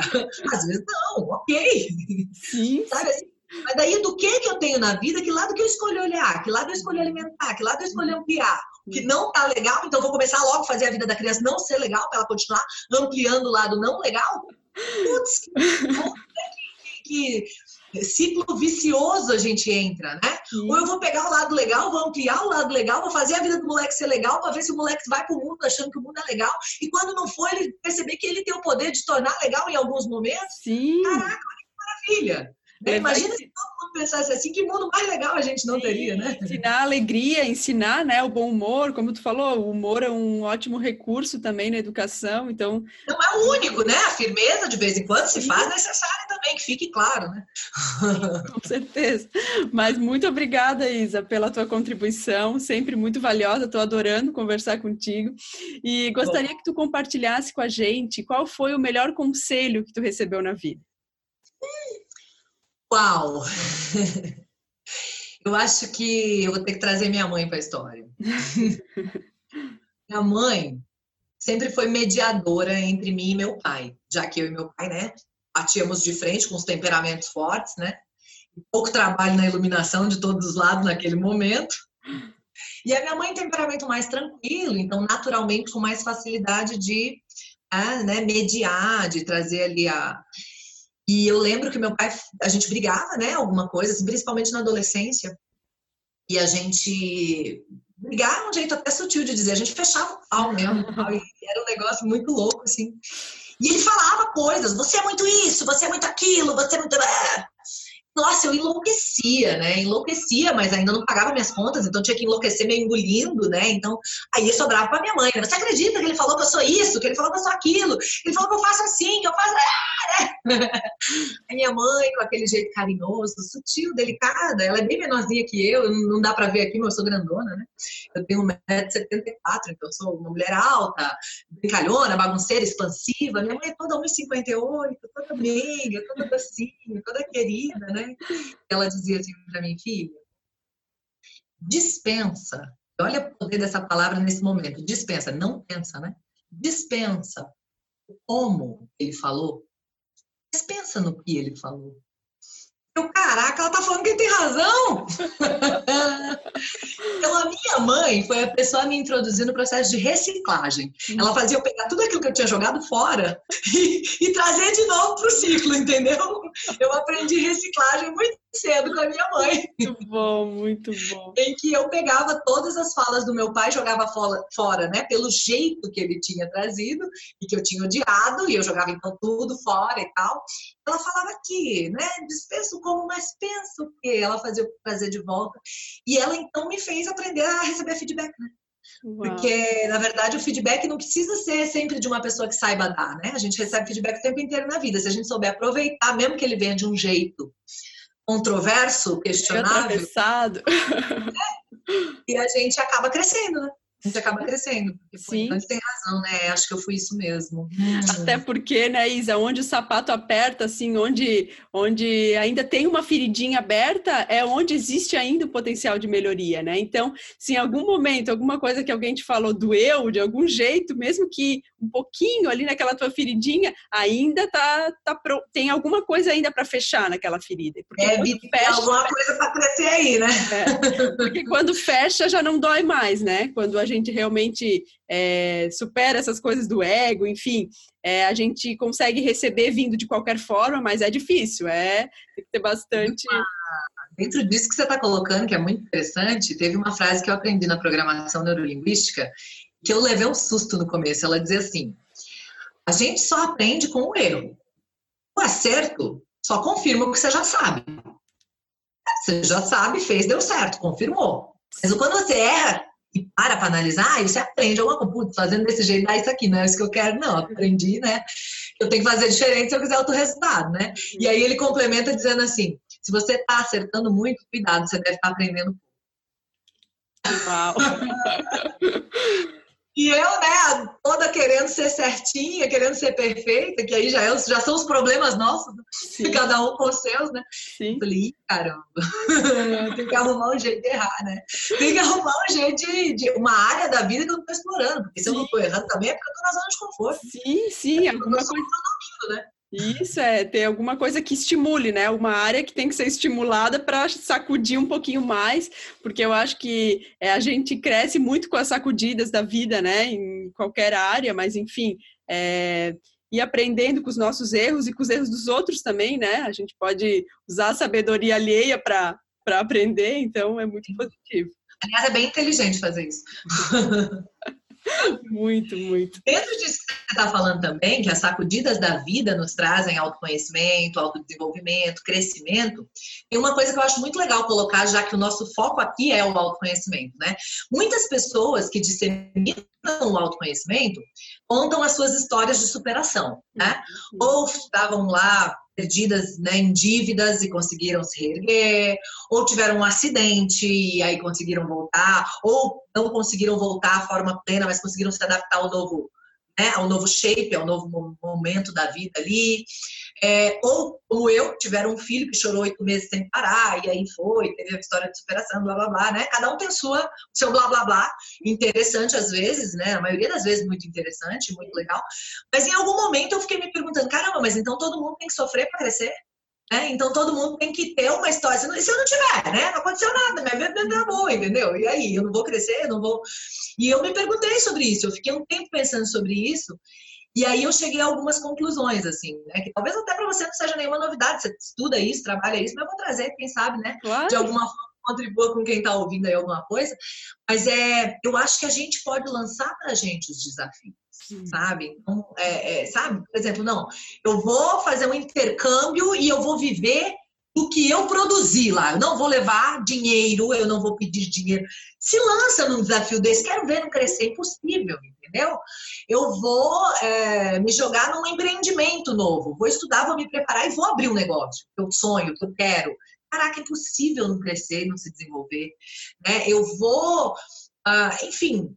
Às vezes não, ok. Sim. Sabe assim? Mas daí do que que eu tenho na vida, que lado que eu escolho olhar, que lado eu escolho alimentar, que lado eu escolho ampliar. O que não tá legal, então eu vou começar logo a fazer a vida da criança não ser legal, para ela continuar ampliando o lado não legal. Putz, que, que, ciclo vicioso a gente entra, né? Sim. Ou eu vou pegar o lado legal, vou ampliar o lado legal, vou fazer a vida do moleque ser legal, para ver se o moleque vai pro mundo achando que o mundo é legal. E quando não for, ele perceber que ele tem o poder de tornar legal em alguns momentos. Sim. Caraca, que maravilha! Né? Imagina se todo mundo pensasse assim, que mundo mais legal a gente não Sim, teria, né? Ensinar alegria, ensinar né, o bom humor, como tu falou, o humor é um ótimo recurso também na educação, então... Não é o único, né? A firmeza, de vez em quando, se faz necessária também, que fique claro, né? Com certeza. Mas muito obrigada, Isa, pela tua contribuição, sempre muito valiosa, estou adorando conversar contigo. E gostaria bom. que tu compartilhasse com a gente qual foi o melhor conselho que tu recebeu na vida. Uau! Eu acho que eu vou ter que trazer minha mãe para a história. minha mãe sempre foi mediadora entre mim e meu pai, já que eu e meu pai, né, batíamos de frente com os temperamentos fortes, né? Pouco trabalho na iluminação de todos os lados naquele momento. E a minha mãe temperamento mais tranquilo, então naturalmente com mais facilidade de ah, né, mediar, de trazer ali a e eu lembro que meu pai, a gente brigava, né? Alguma coisa, assim, principalmente na adolescência. E a gente brigava um jeito até sutil de dizer, a gente fechava o pau mesmo. era um negócio muito louco, assim. E ele falava coisas, você é muito isso, você é muito aquilo, você é muito. Nossa, eu enlouquecia, né? Enlouquecia, mas ainda não pagava minhas contas, então tinha que enlouquecer meio engolindo, né? Então, aí sobrava para minha mãe. Né? Você acredita que ele falou que eu sou isso, que ele falou que eu sou aquilo, ele falou que eu faço assim, que eu faço. Ah, né? A minha mãe, com aquele jeito carinhoso, sutil, delicada, ela é bem menorzinha que eu, não dá para ver aqui, mas eu sou grandona, né? Eu tenho 1,74m, então eu sou uma mulher alta, brincalhona, bagunceira, expansiva. Minha mãe é toda 1,58m, toda meiga, toda docinha, toda querida, né? Né? Ela dizia assim para mim, filha, dispensa. Olha o poder dessa palavra nesse momento. Dispensa, não pensa, né? Dispensa como ele falou. Dispensa no que ele falou. Eu, caraca, ela tá falando que tem razão! então, a minha mãe foi a pessoa a me introduzir no processo de reciclagem. Ela fazia eu pegar tudo aquilo que eu tinha jogado fora e, e trazer de novo pro ciclo, entendeu? Eu aprendi reciclagem muito cedo com a minha mãe. Muito bom, muito bom. Em que eu pegava todas as falas do meu pai, jogava fora, fora, né? Pelo jeito que ele tinha trazido e que eu tinha odiado, e eu jogava então tudo fora e tal. Ela falava aqui, né? Dispenso como, mas penso o quê? Ela fazia eu trazer de volta. E ela então me fez aprender a receber feedback, né? Uau. Porque, na verdade, o feedback não precisa ser sempre de uma pessoa que saiba dar, né? A gente recebe feedback o tempo inteiro na vida. Se a gente souber aproveitar, mesmo que ele venha de um jeito controverso, questionável. É, e a gente acaba crescendo, né? A gente acaba crescendo. Sim. Então, tem razão, né? Acho que eu fui isso mesmo. Hum. Até porque, né, Isa, onde o sapato aperta, assim, onde, onde ainda tem uma feridinha aberta, é onde existe ainda o potencial de melhoria, né? Então, se em algum momento, alguma coisa que alguém te falou doeu, de algum jeito, mesmo que um pouquinho ali naquela tua feridinha, ainda tá, tá pro... tem alguma coisa ainda para fechar naquela ferida. Porque é, fecha, alguma coisa para crescer aí, né? É, porque quando fecha já não dói mais, né? Quando a gente realmente é, supera essas coisas do ego, enfim, é, a gente consegue receber vindo de qualquer forma, mas é difícil, é tem que ter bastante. Dentro disso que você está colocando, que é muito interessante, teve uma frase que eu aprendi na programação neurolinguística que eu levei um susto no começo. Ela dizia assim: a gente só aprende com o erro. O acerto só confirma o que você já sabe. Você já sabe, fez, deu certo, confirmou. Mas quando você erra, e para para analisar, e você aprende alguma coisa, putz, fazendo desse jeito, dá isso aqui, não é isso que eu quero, não, aprendi, né? Eu tenho que fazer diferente se eu quiser outro resultado, né? E aí ele complementa dizendo assim: se você está acertando muito, cuidado, você deve estar tá aprendendo Uau! E eu, né, toda querendo ser certinha, querendo ser perfeita, que aí já, é, já são os problemas nossos, Sim. cada um com os seus, né? Sim. Falei, caramba, tem que arrumar um jeito de errar, né? Tem que arrumar um jeito de, de uma área da vida que eu não estou explorando, porque se sim. eu não estou errando também é porque eu estou na zona de conforto. Sim, sim, é alguma coisa. Né? Isso é ter alguma coisa que estimule, né? Uma área que tem que ser estimulada para sacudir um pouquinho mais, porque eu acho que é, a gente cresce muito com as sacudidas da vida, né? Em qualquer área, mas enfim, é, e aprendendo com os nossos erros e com os erros dos outros também, né? A gente pode usar a sabedoria alheia para aprender, então é muito positivo. Aliás, é bem inteligente fazer isso. muito, muito. Dentro disso que você está falando também, que as sacudidas da vida nos trazem autoconhecimento, autodesenvolvimento, crescimento, tem uma coisa que eu acho muito legal colocar, já que o nosso foco aqui é o autoconhecimento, né? Muitas pessoas que disseminam o autoconhecimento contam as suas histórias de superação, né? Uhum. Ou estavam lá perdidas né, em dívidas e conseguiram se reerguer, ou tiveram um acidente e aí conseguiram voltar, ou não conseguiram voltar à forma plena, mas conseguiram se adaptar ao novo, né, ao novo shape, ao novo momento da vida ali. É, ou, como eu, tiveram um filho que chorou oito meses sem parar, e aí foi, teve a história de superação, blá blá blá, né? Cada um tem sua, seu blá blá blá, interessante às vezes, né? A maioria das vezes muito interessante, muito legal. Mas em algum momento eu fiquei me perguntando, caramba, mas então todo mundo tem que sofrer para crescer? É, então todo mundo tem que ter uma história. Se eu não tiver, né? Não aconteceu nada, minha vida tá boa, entendeu? E aí, eu não vou crescer, eu não vou. E eu me perguntei sobre isso, eu fiquei um tempo pensando sobre isso. E aí eu cheguei a algumas conclusões, assim, né? Que talvez até para você não seja nenhuma novidade, você estuda isso, trabalha isso, mas eu vou trazer, quem sabe, né? Claro. De alguma forma contribua com quem está ouvindo aí alguma coisa. Mas é, eu acho que a gente pode lançar para a gente os desafios. Sim. Sabe? Então, é, é, sabe? Por exemplo, não, eu vou fazer um intercâmbio e eu vou viver do que eu produzi lá. Eu não vou levar dinheiro, eu não vou pedir dinheiro. Se lança num desafio desse, quero ver não crescer, impossível, entendeu? Eu vou é, me jogar num empreendimento novo, vou estudar, vou me preparar e vou abrir um negócio que eu sonho, que eu quero. Caraca, é impossível não crescer, não se desenvolver. Né? Eu vou, ah, enfim,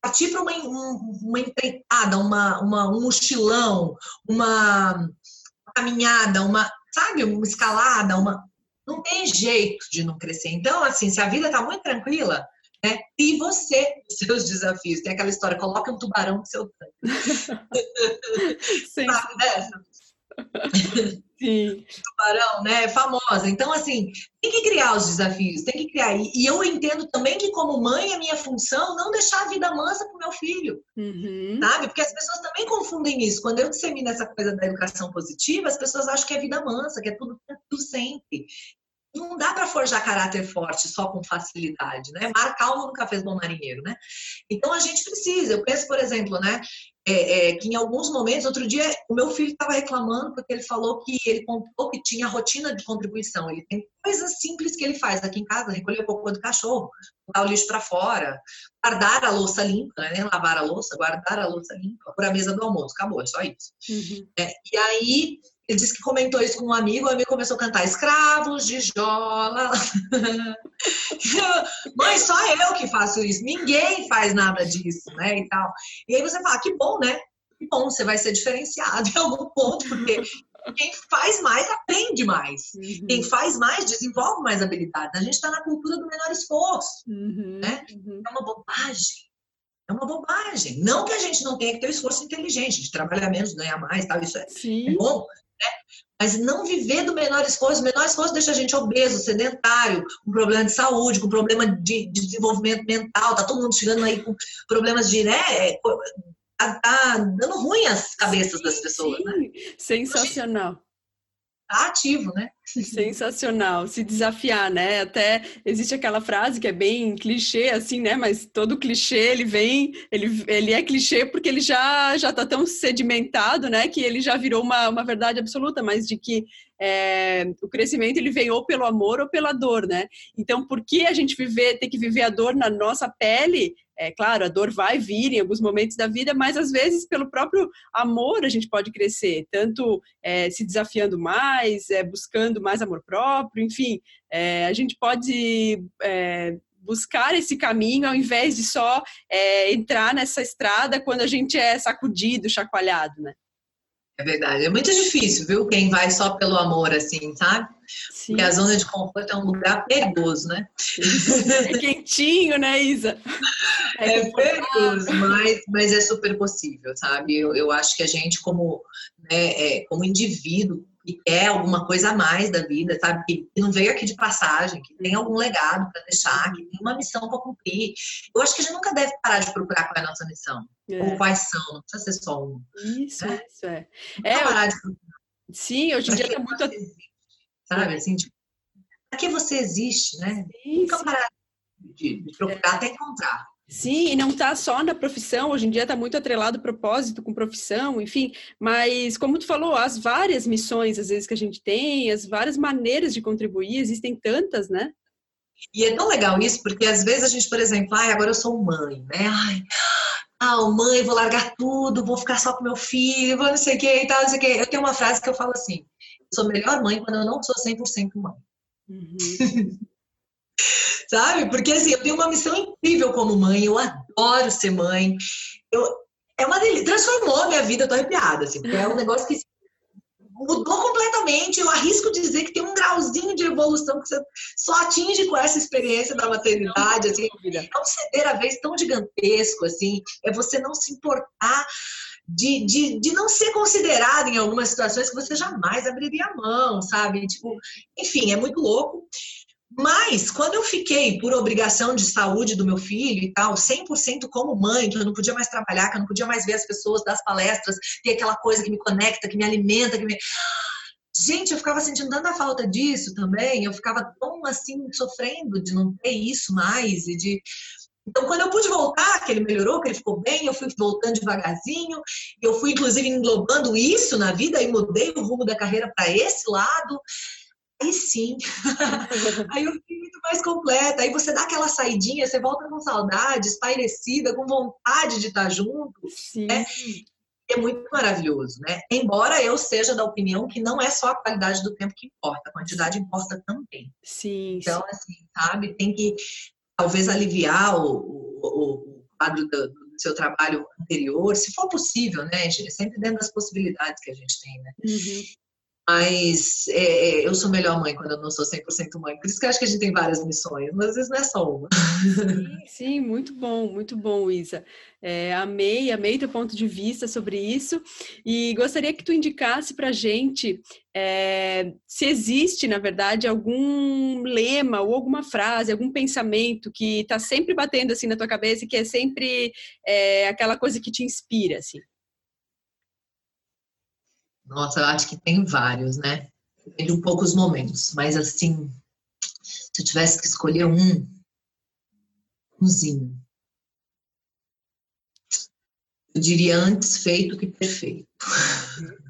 partir para uma, uma empreitada, uma, uma, um mochilão, uma caminhada, uma sabe, uma escalada, uma. Não tem jeito de não crescer. Então, assim, se a vida está muito tranquila, né? E você, seus desafios. Tem aquela história, coloque um tubarão no seu tanque. Sim. Sabe dessa? Sim. Tubarão, né? Famosa. Então, assim, tem que criar os desafios, tem que criar. E eu entendo também que, como mãe, a minha função não deixar a vida mansa para o meu filho. Uhum. Sabe? Porque as pessoas também confundem isso. Quando eu dissemino essa coisa da educação positiva, as pessoas acham que é vida mansa, que é tudo, tudo sempre. Não dá para forjar caráter forte só com facilidade, né? Mar calmo nunca fez bom marinheiro, né? Então a gente precisa. Eu penso, por exemplo, né? É, é, que em alguns momentos, outro dia, o meu filho estava reclamando porque ele falou que ele contou que tinha rotina de contribuição. Ele tem coisas simples que ele faz aqui em casa, recolher o cocô do cachorro, botar o lixo para fora, guardar a louça limpa, né? lavar a louça, guardar a louça limpa, por a mesa do almoço, acabou, é só isso. Uhum. É, e aí ele disse que comentou isso com um amigo, o amigo começou a cantar Escravos de Jola. Mãe, só eu que faço isso, ninguém faz nada disso, né? E tal. E aí você fala, que bom, né? Que bom, você vai ser diferenciado em algum ponto, porque quem faz mais aprende mais. Uhum. Quem faz mais desenvolve mais habilidades. A gente está na cultura do menor esforço, uhum. né? Uhum. É uma bobagem. É uma bobagem. Não que a gente não tenha que ter um esforço inteligente, de trabalhar menos, ganhar mais, tal. Isso é, é bom. Né? Mas não viver do menor esforço. O menor esforço deixa a gente obeso, sedentário, com problema de saúde, com problema de, de desenvolvimento mental. Tá todo mundo chegando aí com problemas de, né? Tá, tá dando ruim as cabeças sim, das pessoas. Né? Sensacional tá ativo, né? Sensacional, se desafiar, né? Até existe aquela frase que é bem clichê, assim, né? Mas todo clichê ele vem, ele, ele é clichê porque ele já já tá tão sedimentado, né? Que ele já virou uma, uma verdade absoluta, mas de que é, o crescimento ele vem ou pelo amor ou pela dor, né? Então, por que a gente viver, ter que viver a dor na nossa pele? É claro, a dor vai vir em alguns momentos da vida, mas às vezes pelo próprio amor a gente pode crescer, tanto é, se desafiando mais, é, buscando mais amor próprio, enfim, é, a gente pode é, buscar esse caminho ao invés de só é, entrar nessa estrada quando a gente é sacudido, chacoalhado, né? É verdade. É muito difícil, viu? Quem vai só pelo amor, assim, sabe? Sim. Porque a zona de conforto é um lugar perigoso, né? É quentinho, né, Isa? É, é perigoso, mas, mas é super possível, sabe? Eu, eu acho que a gente, como, né, é, como indivíduo, que quer alguma coisa a mais da vida, sabe? Que não veio aqui de passagem, que tem algum legado para deixar, que tem uma missão para cumprir. Eu acho que a gente nunca deve parar de procurar qual é a nossa missão. É. Ou quais são, não precisa ser só um. Isso, né? isso é. é parar de procurar. Sim, hoje em dia está muito. Existe, sabe, assim, tipo, para que você existe, né? Sim, nunca parar de, de procurar é. até encontrar. Sim, e não está só na profissão, hoje em dia está muito atrelado propósito com profissão, enfim, mas como tu falou, as várias missões às vezes que a gente tem, as várias maneiras de contribuir, existem tantas, né? E é tão legal isso, porque às vezes a gente, por exemplo, ai, agora eu sou mãe, né? Ai, ah, mãe, vou largar tudo, vou ficar só com meu filho, vou não sei o que e tal, não sei o que. Eu tenho uma frase que eu falo assim, eu sou melhor mãe quando eu não sou 100% mãe. Uhum. sabe? Porque assim, eu tenho uma missão incrível como mãe, eu adoro ser mãe. Eu, é uma delícia, transformou a minha vida, eu tô arrepiada, assim, porque é um negócio que mudou completamente. Eu arrisco dizer que tem um grauzinho de evolução que você só atinge com essa experiência da maternidade. Assim, é um ceder a vez tão gigantesco, assim, é você não se importar. De, de, de não ser considerado em algumas situações que você jamais abriria a mão, sabe? Tipo, enfim, é muito louco. Mas, quando eu fiquei por obrigação de saúde do meu filho e tal, 100% como mãe, que eu não podia mais trabalhar, que eu não podia mais ver as pessoas das palestras, ter aquela coisa que me conecta, que me alimenta, que me. Gente, eu ficava sentindo tanta falta disso também, eu ficava tão assim, sofrendo de não ter isso mais e de. Então, quando eu pude voltar, que ele melhorou, que ele ficou bem, eu fui voltando devagarzinho, eu fui inclusive englobando isso na vida e mudei o rumo da carreira para esse lado. Aí sim, aí eu fiquei muito mais completa. Aí você dá aquela saidinha, você volta com saudade, espairecida, com vontade de estar junto. Sim. Né? É muito maravilhoso, né? Embora eu seja da opinião que não é só a qualidade do tempo que importa, a quantidade importa também. Sim. Então, assim, sabe, tem que talvez aliviar o, o, o quadro do, do, seu trabalho anterior, se for possível, né, Sempre dentro das possibilidades que a gente tem, né? Uhum. Mas é, é, eu sou melhor mãe quando eu não sou 100% mãe. Por isso que eu acho que a gente tem várias missões, mas às vezes não é só uma. Sim, sim muito bom, muito bom, Isa. É, amei, amei teu ponto de vista sobre isso. E gostaria que tu indicasse para gente é, se existe, na verdade, algum lema ou alguma frase, algum pensamento que está sempre batendo assim na tua cabeça e que é sempre é, aquela coisa que te inspira, assim. Nossa, eu acho que tem vários, né? Depende um pouco os momentos, mas assim, se eu tivesse que escolher um, umzinho, eu diria antes feito que perfeito.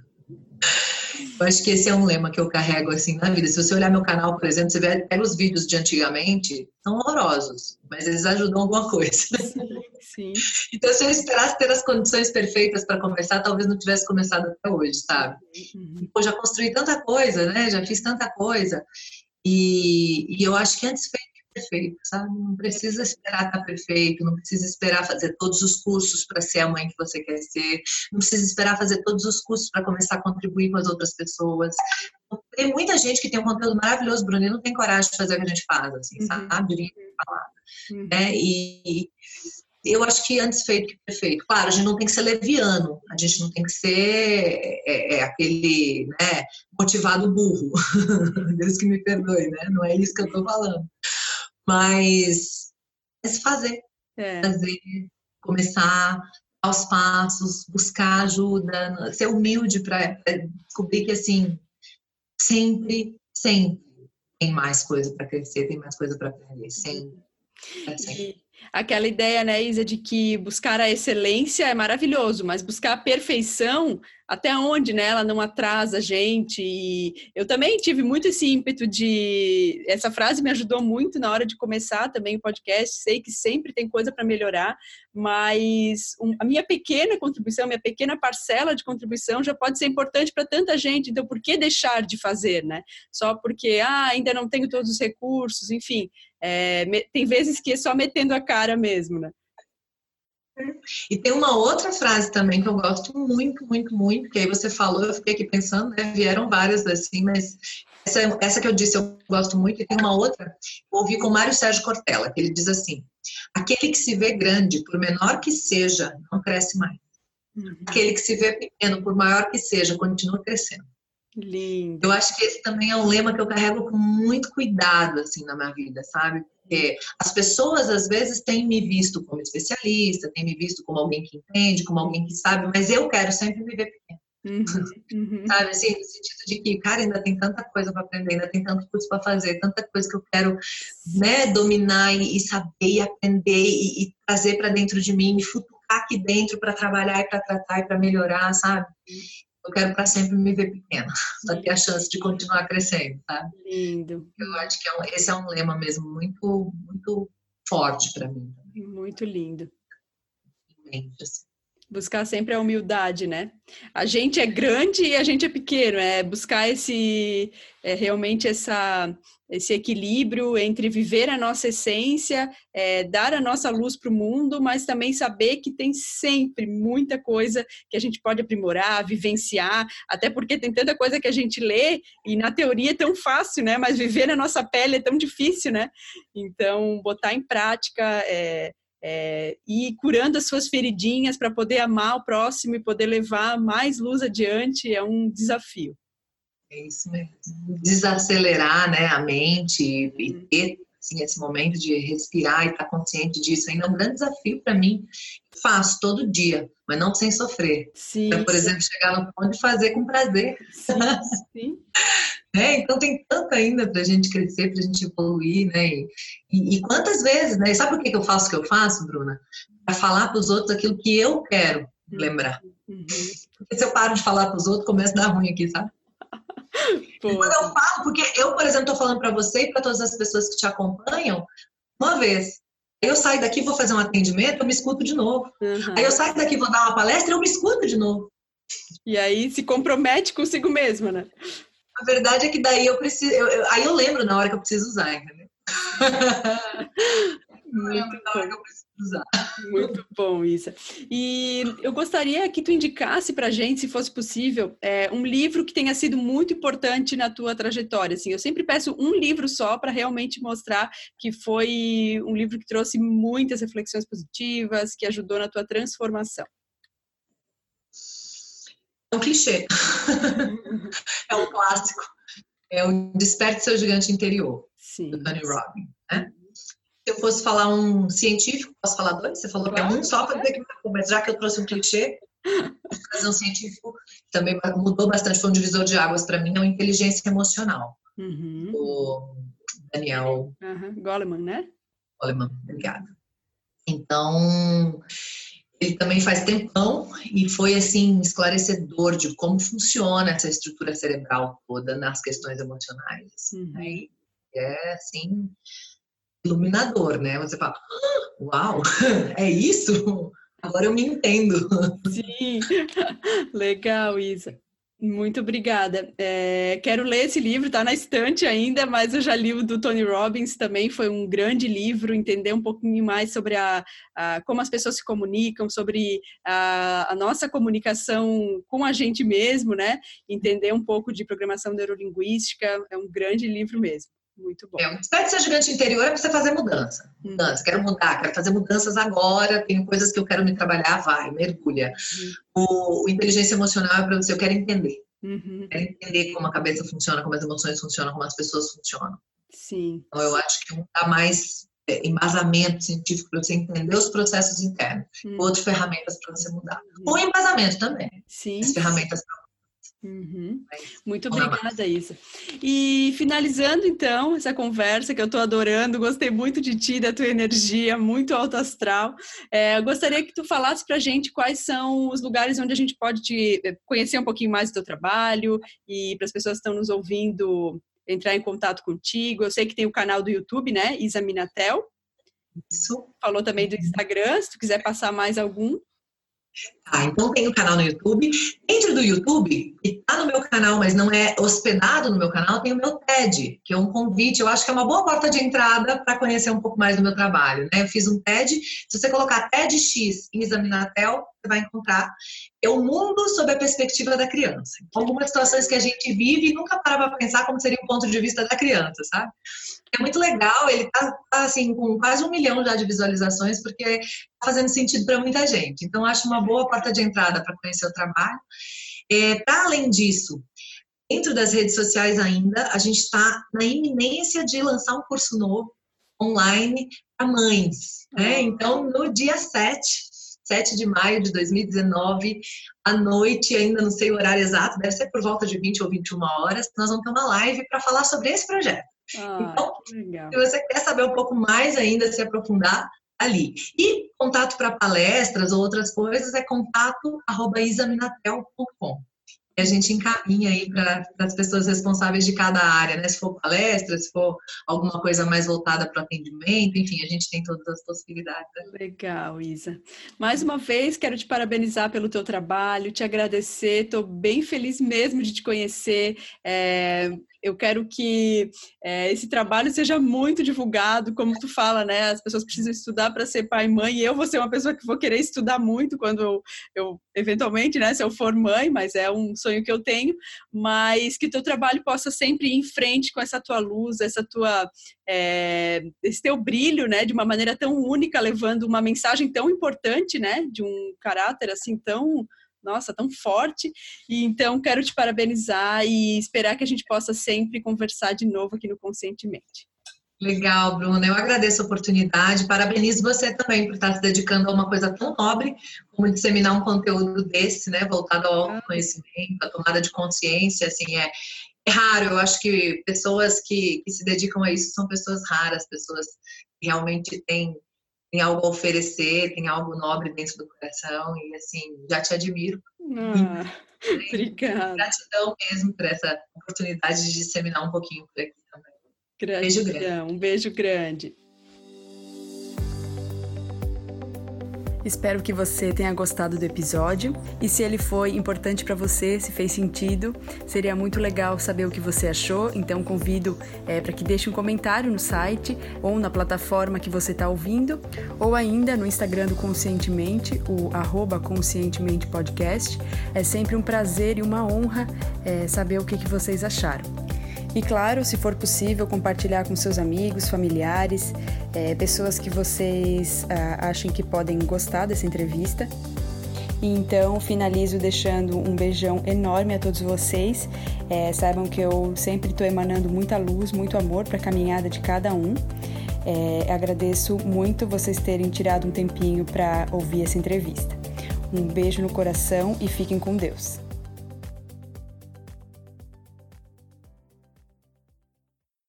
Eu acho que esse é um lema que eu carrego assim na vida. Se você olhar meu canal, por exemplo, você vê pega os vídeos de antigamente, são horrorosos, mas eles ajudam alguma coisa. Sim. Então, se eu esperasse ter as condições perfeitas para começar, talvez não tivesse começado até hoje, sabe? Uhum. Pô, já construí tanta coisa, né? Já fiz tanta coisa. E, e eu acho que antes feito perfeito, sabe? Não precisa esperar estar perfeito, não precisa esperar fazer todos os cursos para ser a mãe que você quer ser, não precisa esperar fazer todos os cursos para começar a contribuir com as outras pessoas. Tem muita gente que tem um conteúdo maravilhoso, Bruno, e não tem coragem de fazer o que a gente faz, assim, uhum. sabe? Uhum. Né? E eu acho que antes feito que perfeito. Claro, a gente não tem que ser leviano, a gente não tem que ser é, é, aquele né, motivado burro. Deus que me perdoe, né? Não é isso que eu estou falando mas, mas fazer, é. fazer, começar aos passos, buscar ajuda, ser humilde para descobrir que assim sempre, sempre tem mais coisa para crescer, tem mais coisa para aprender, sempre. É sempre aquela ideia, né, Isa, de que buscar a excelência é maravilhoso, mas buscar a perfeição, até onde, né, ela não atrasa a gente. E eu também tive muito esse ímpeto de. Essa frase me ajudou muito na hora de começar também o podcast. Sei que sempre tem coisa para melhorar, mas a minha pequena contribuição, minha pequena parcela de contribuição já pode ser importante para tanta gente. Então, por que deixar de fazer, né? Só porque ah, ainda não tenho todos os recursos, enfim. É, tem vezes que é só metendo a cara mesmo, né? E tem uma outra frase também que eu gosto muito, muito, muito, que aí você falou, eu fiquei aqui pensando, né? Vieram várias assim, mas essa, essa que eu disse eu gosto muito, e tem uma outra, eu ouvi com Mário Sérgio Cortella, que ele diz assim: aquele que se vê grande, por menor que seja, não cresce mais. Uhum. Aquele que se vê pequeno, por maior que seja, continua crescendo. Lindo. Eu acho que esse também é um lema que eu carrego com muito cuidado, assim, na minha vida, sabe? Porque as pessoas, às vezes, têm me visto como especialista, têm me visto como alguém que entende, como alguém que sabe, mas eu quero sempre me ver pequeno. Uhum, uhum. Sabe, assim, no sentido de que, cara, ainda tem tanta coisa para aprender, ainda tem tanto curso para fazer, tanta coisa que eu quero, né, dominar e, e saber e aprender e, e trazer para dentro de mim, me futucar aqui dentro para trabalhar e para tratar e para melhorar, sabe? Eu quero para sempre me ver pequena, para ter a chance de continuar crescendo, tá? Lindo. Eu acho que é um, esse é um lema mesmo muito, muito forte para mim. Muito lindo. Assim. Buscar sempre a humildade, né? A gente é grande e a gente é pequeno, é buscar esse, é realmente essa esse equilíbrio entre viver a nossa essência, é, dar a nossa luz para o mundo, mas também saber que tem sempre muita coisa que a gente pode aprimorar, vivenciar, até porque tem tanta coisa que a gente lê e na teoria é tão fácil, né? Mas viver na nossa pele é tão difícil, né? Então, botar em prática é, é, e curando as suas feridinhas para poder amar o próximo e poder levar mais luz adiante é um desafio. É isso mesmo. Desacelerar né, a mente e uhum. ter assim, esse momento de respirar e estar tá consciente disso ainda é um grande desafio para mim. Faço todo dia, mas não sem sofrer. Sim, então, por sim. exemplo, chegar no ponto de fazer com prazer. Sim, sim. é, então tem tanto ainda para a gente crescer, para a gente evoluir, né? E, e, e, quantas vezes, né? Sabe por que eu faço o que eu faço, Bruna? Para falar para os outros aquilo que eu quero lembrar. Uhum. Porque se eu paro de falar para os outros, começa a dar ruim aqui, sabe? Pô. Quando eu falo, porque eu, por exemplo, estou falando para você e para todas as pessoas que te acompanham, uma vez. Aí eu saio daqui, vou fazer um atendimento, eu me escuto de novo. Uhum. Aí eu saio daqui, vou dar uma palestra, eu me escuto de novo. E aí se compromete consigo mesma, né? A verdade é que daí eu preciso. Eu, eu, aí eu lembro na hora que eu preciso usar, entendeu? Muito bom. Muito bom, Isa. E eu gostaria que tu indicasse para a gente, se fosse possível, é, um livro que tenha sido muito importante na tua trajetória. Assim, eu sempre peço um livro só para realmente mostrar que foi um livro que trouxe muitas reflexões positivas, que ajudou na tua transformação. É um clichê. é um clássico. É o Desperte Seu Gigante Interior, Sim. do Tony Robbins. Né? Se eu fosse falar um científico, posso falar dois? Você falou que é um só para dizer que mas já que eu trouxe um clichê, fazer um científico também mudou bastante, foi um divisor de águas para mim, é o inteligência emocional. Uhum. O Daniel uhum. Goleman, né? Goleman, obrigada. Então, ele também faz tempão e foi assim esclarecedor de como funciona essa estrutura cerebral toda nas questões emocionais. Uhum. Né? É assim iluminador, né? Você fala, ah, uau, é isso? Agora eu me entendo. Sim, legal, Isa. Muito obrigada. É, quero ler esse livro, está na estante ainda, mas eu já li o do Tony Robbins também, foi um grande livro, entender um pouquinho mais sobre a, a como as pessoas se comunicam, sobre a, a, nossa comunicação com a gente mesmo, né? Entender um pouco de programação neurolinguística, é um grande livro mesmo. Muito bom. É, um espécie ser gigante interior é para você fazer mudança. Mudança, quero mudar, quero fazer mudanças agora, tenho coisas que eu quero me trabalhar, vai, mergulha. Uhum. O, o, inteligência emocional é para você, eu quero entender. Uhum. Quero entender como a cabeça funciona, como as emoções funcionam, como as pessoas funcionam. Sim. Então eu acho que um dá mais é, embasamento científico para você entender os processos internos, uhum. outras ferramentas para você mudar. Uhum. Ou embasamento também. Sim. As ferramentas para Uhum. Muito obrigada, Isa. E finalizando então essa conversa que eu estou adorando, gostei muito de ti, da tua energia, muito alto astral. É, eu gostaria que tu falasse para a gente quais são os lugares onde a gente pode te eh, conhecer um pouquinho mais do teu trabalho e para as pessoas que estão nos ouvindo entrar em contato contigo. Eu sei que tem o canal do YouTube, né? Isa Minatel. Isso. Falou também do Instagram, se tu quiser passar mais algum. Tá, então tem o canal no YouTube. Dentro do YouTube, que está no meu canal, mas não é hospedado no meu canal, tem o meu TED, que é um convite. Eu acho que é uma boa porta de entrada para conhecer um pouco mais do meu trabalho. Né? Eu fiz um TED. Se você colocar TEDx e Examinatel, você vai encontrar. É o mundo sob a perspectiva da criança. Algumas situações que a gente vive e nunca para para pensar como seria o ponto de vista da criança, sabe? É muito legal, ele tá, tá, assim com quase um milhão já de visualizações, porque tá fazendo sentido para muita gente. Então, acho uma boa porta de entrada para conhecer o trabalho. É, para além disso, dentro das redes sociais ainda, a gente está na iminência de lançar um curso novo online para mães. Né? Então, no dia 7, 7 de maio de 2019, à noite, ainda não sei o horário exato, deve ser por volta de 20 ou 21 horas, nós vamos ter uma live para falar sobre esse projeto. Ah, então, se você quer saber um pouco mais ainda, se aprofundar, ali. E contato para palestras ou outras coisas é contato arroba a gente encaminha aí para as pessoas responsáveis de cada área, né? Se for palestra, se for alguma coisa mais voltada para o atendimento, enfim, a gente tem todas as possibilidades. Legal, Isa. Mais uma vez, quero te parabenizar pelo teu trabalho, te agradecer, estou bem feliz mesmo de te conhecer. É, eu quero que é, esse trabalho seja muito divulgado, como tu fala, né? As pessoas precisam estudar para ser pai e mãe, e eu vou ser uma pessoa que vou querer estudar muito quando eu, eu, eventualmente, né, se eu for mãe, mas é um sonho que eu tenho, mas que teu trabalho possa sempre ir em frente com essa tua luz, essa tua, é, esse teu brilho, né, de uma maneira tão única, levando uma mensagem tão importante, né, de um caráter assim tão nossa, tão forte. E então quero te parabenizar e esperar que a gente possa sempre conversar de novo aqui no Conscientemente. Legal, Bruna. Eu agradeço a oportunidade. Parabenizo você também por estar se dedicando a uma coisa tão nobre como disseminar um conteúdo desse, né, voltado ao conhecimento, à tomada de consciência. Assim, é, é raro. Eu acho que pessoas que, que se dedicam a isso são pessoas raras, pessoas que realmente têm tem algo a oferecer, tem algo nobre dentro do coração e assim, já te admiro. Ah. Obrigada. Gratidão mesmo por essa oportunidade de disseminar um pouquinho por aqui também. Gratidão, beijo grande. Um beijo grande. Espero que você tenha gostado do episódio e se ele foi importante para você, se fez sentido, seria muito legal saber o que você achou. Então convido é, para que deixe um comentário no site ou na plataforma que você está ouvindo, ou ainda no Instagram do Conscientemente, o arroba Conscientemente Podcast. É sempre um prazer e uma honra é, saber o que, que vocês acharam. E claro, se for possível, compartilhar com seus amigos, familiares, é, pessoas que vocês ah, achem que podem gostar dessa entrevista. Então finalizo deixando um beijão enorme a todos vocês. É, saibam que eu sempre estou emanando muita luz, muito amor para a caminhada de cada um. É, agradeço muito vocês terem tirado um tempinho para ouvir essa entrevista. Um beijo no coração e fiquem com Deus.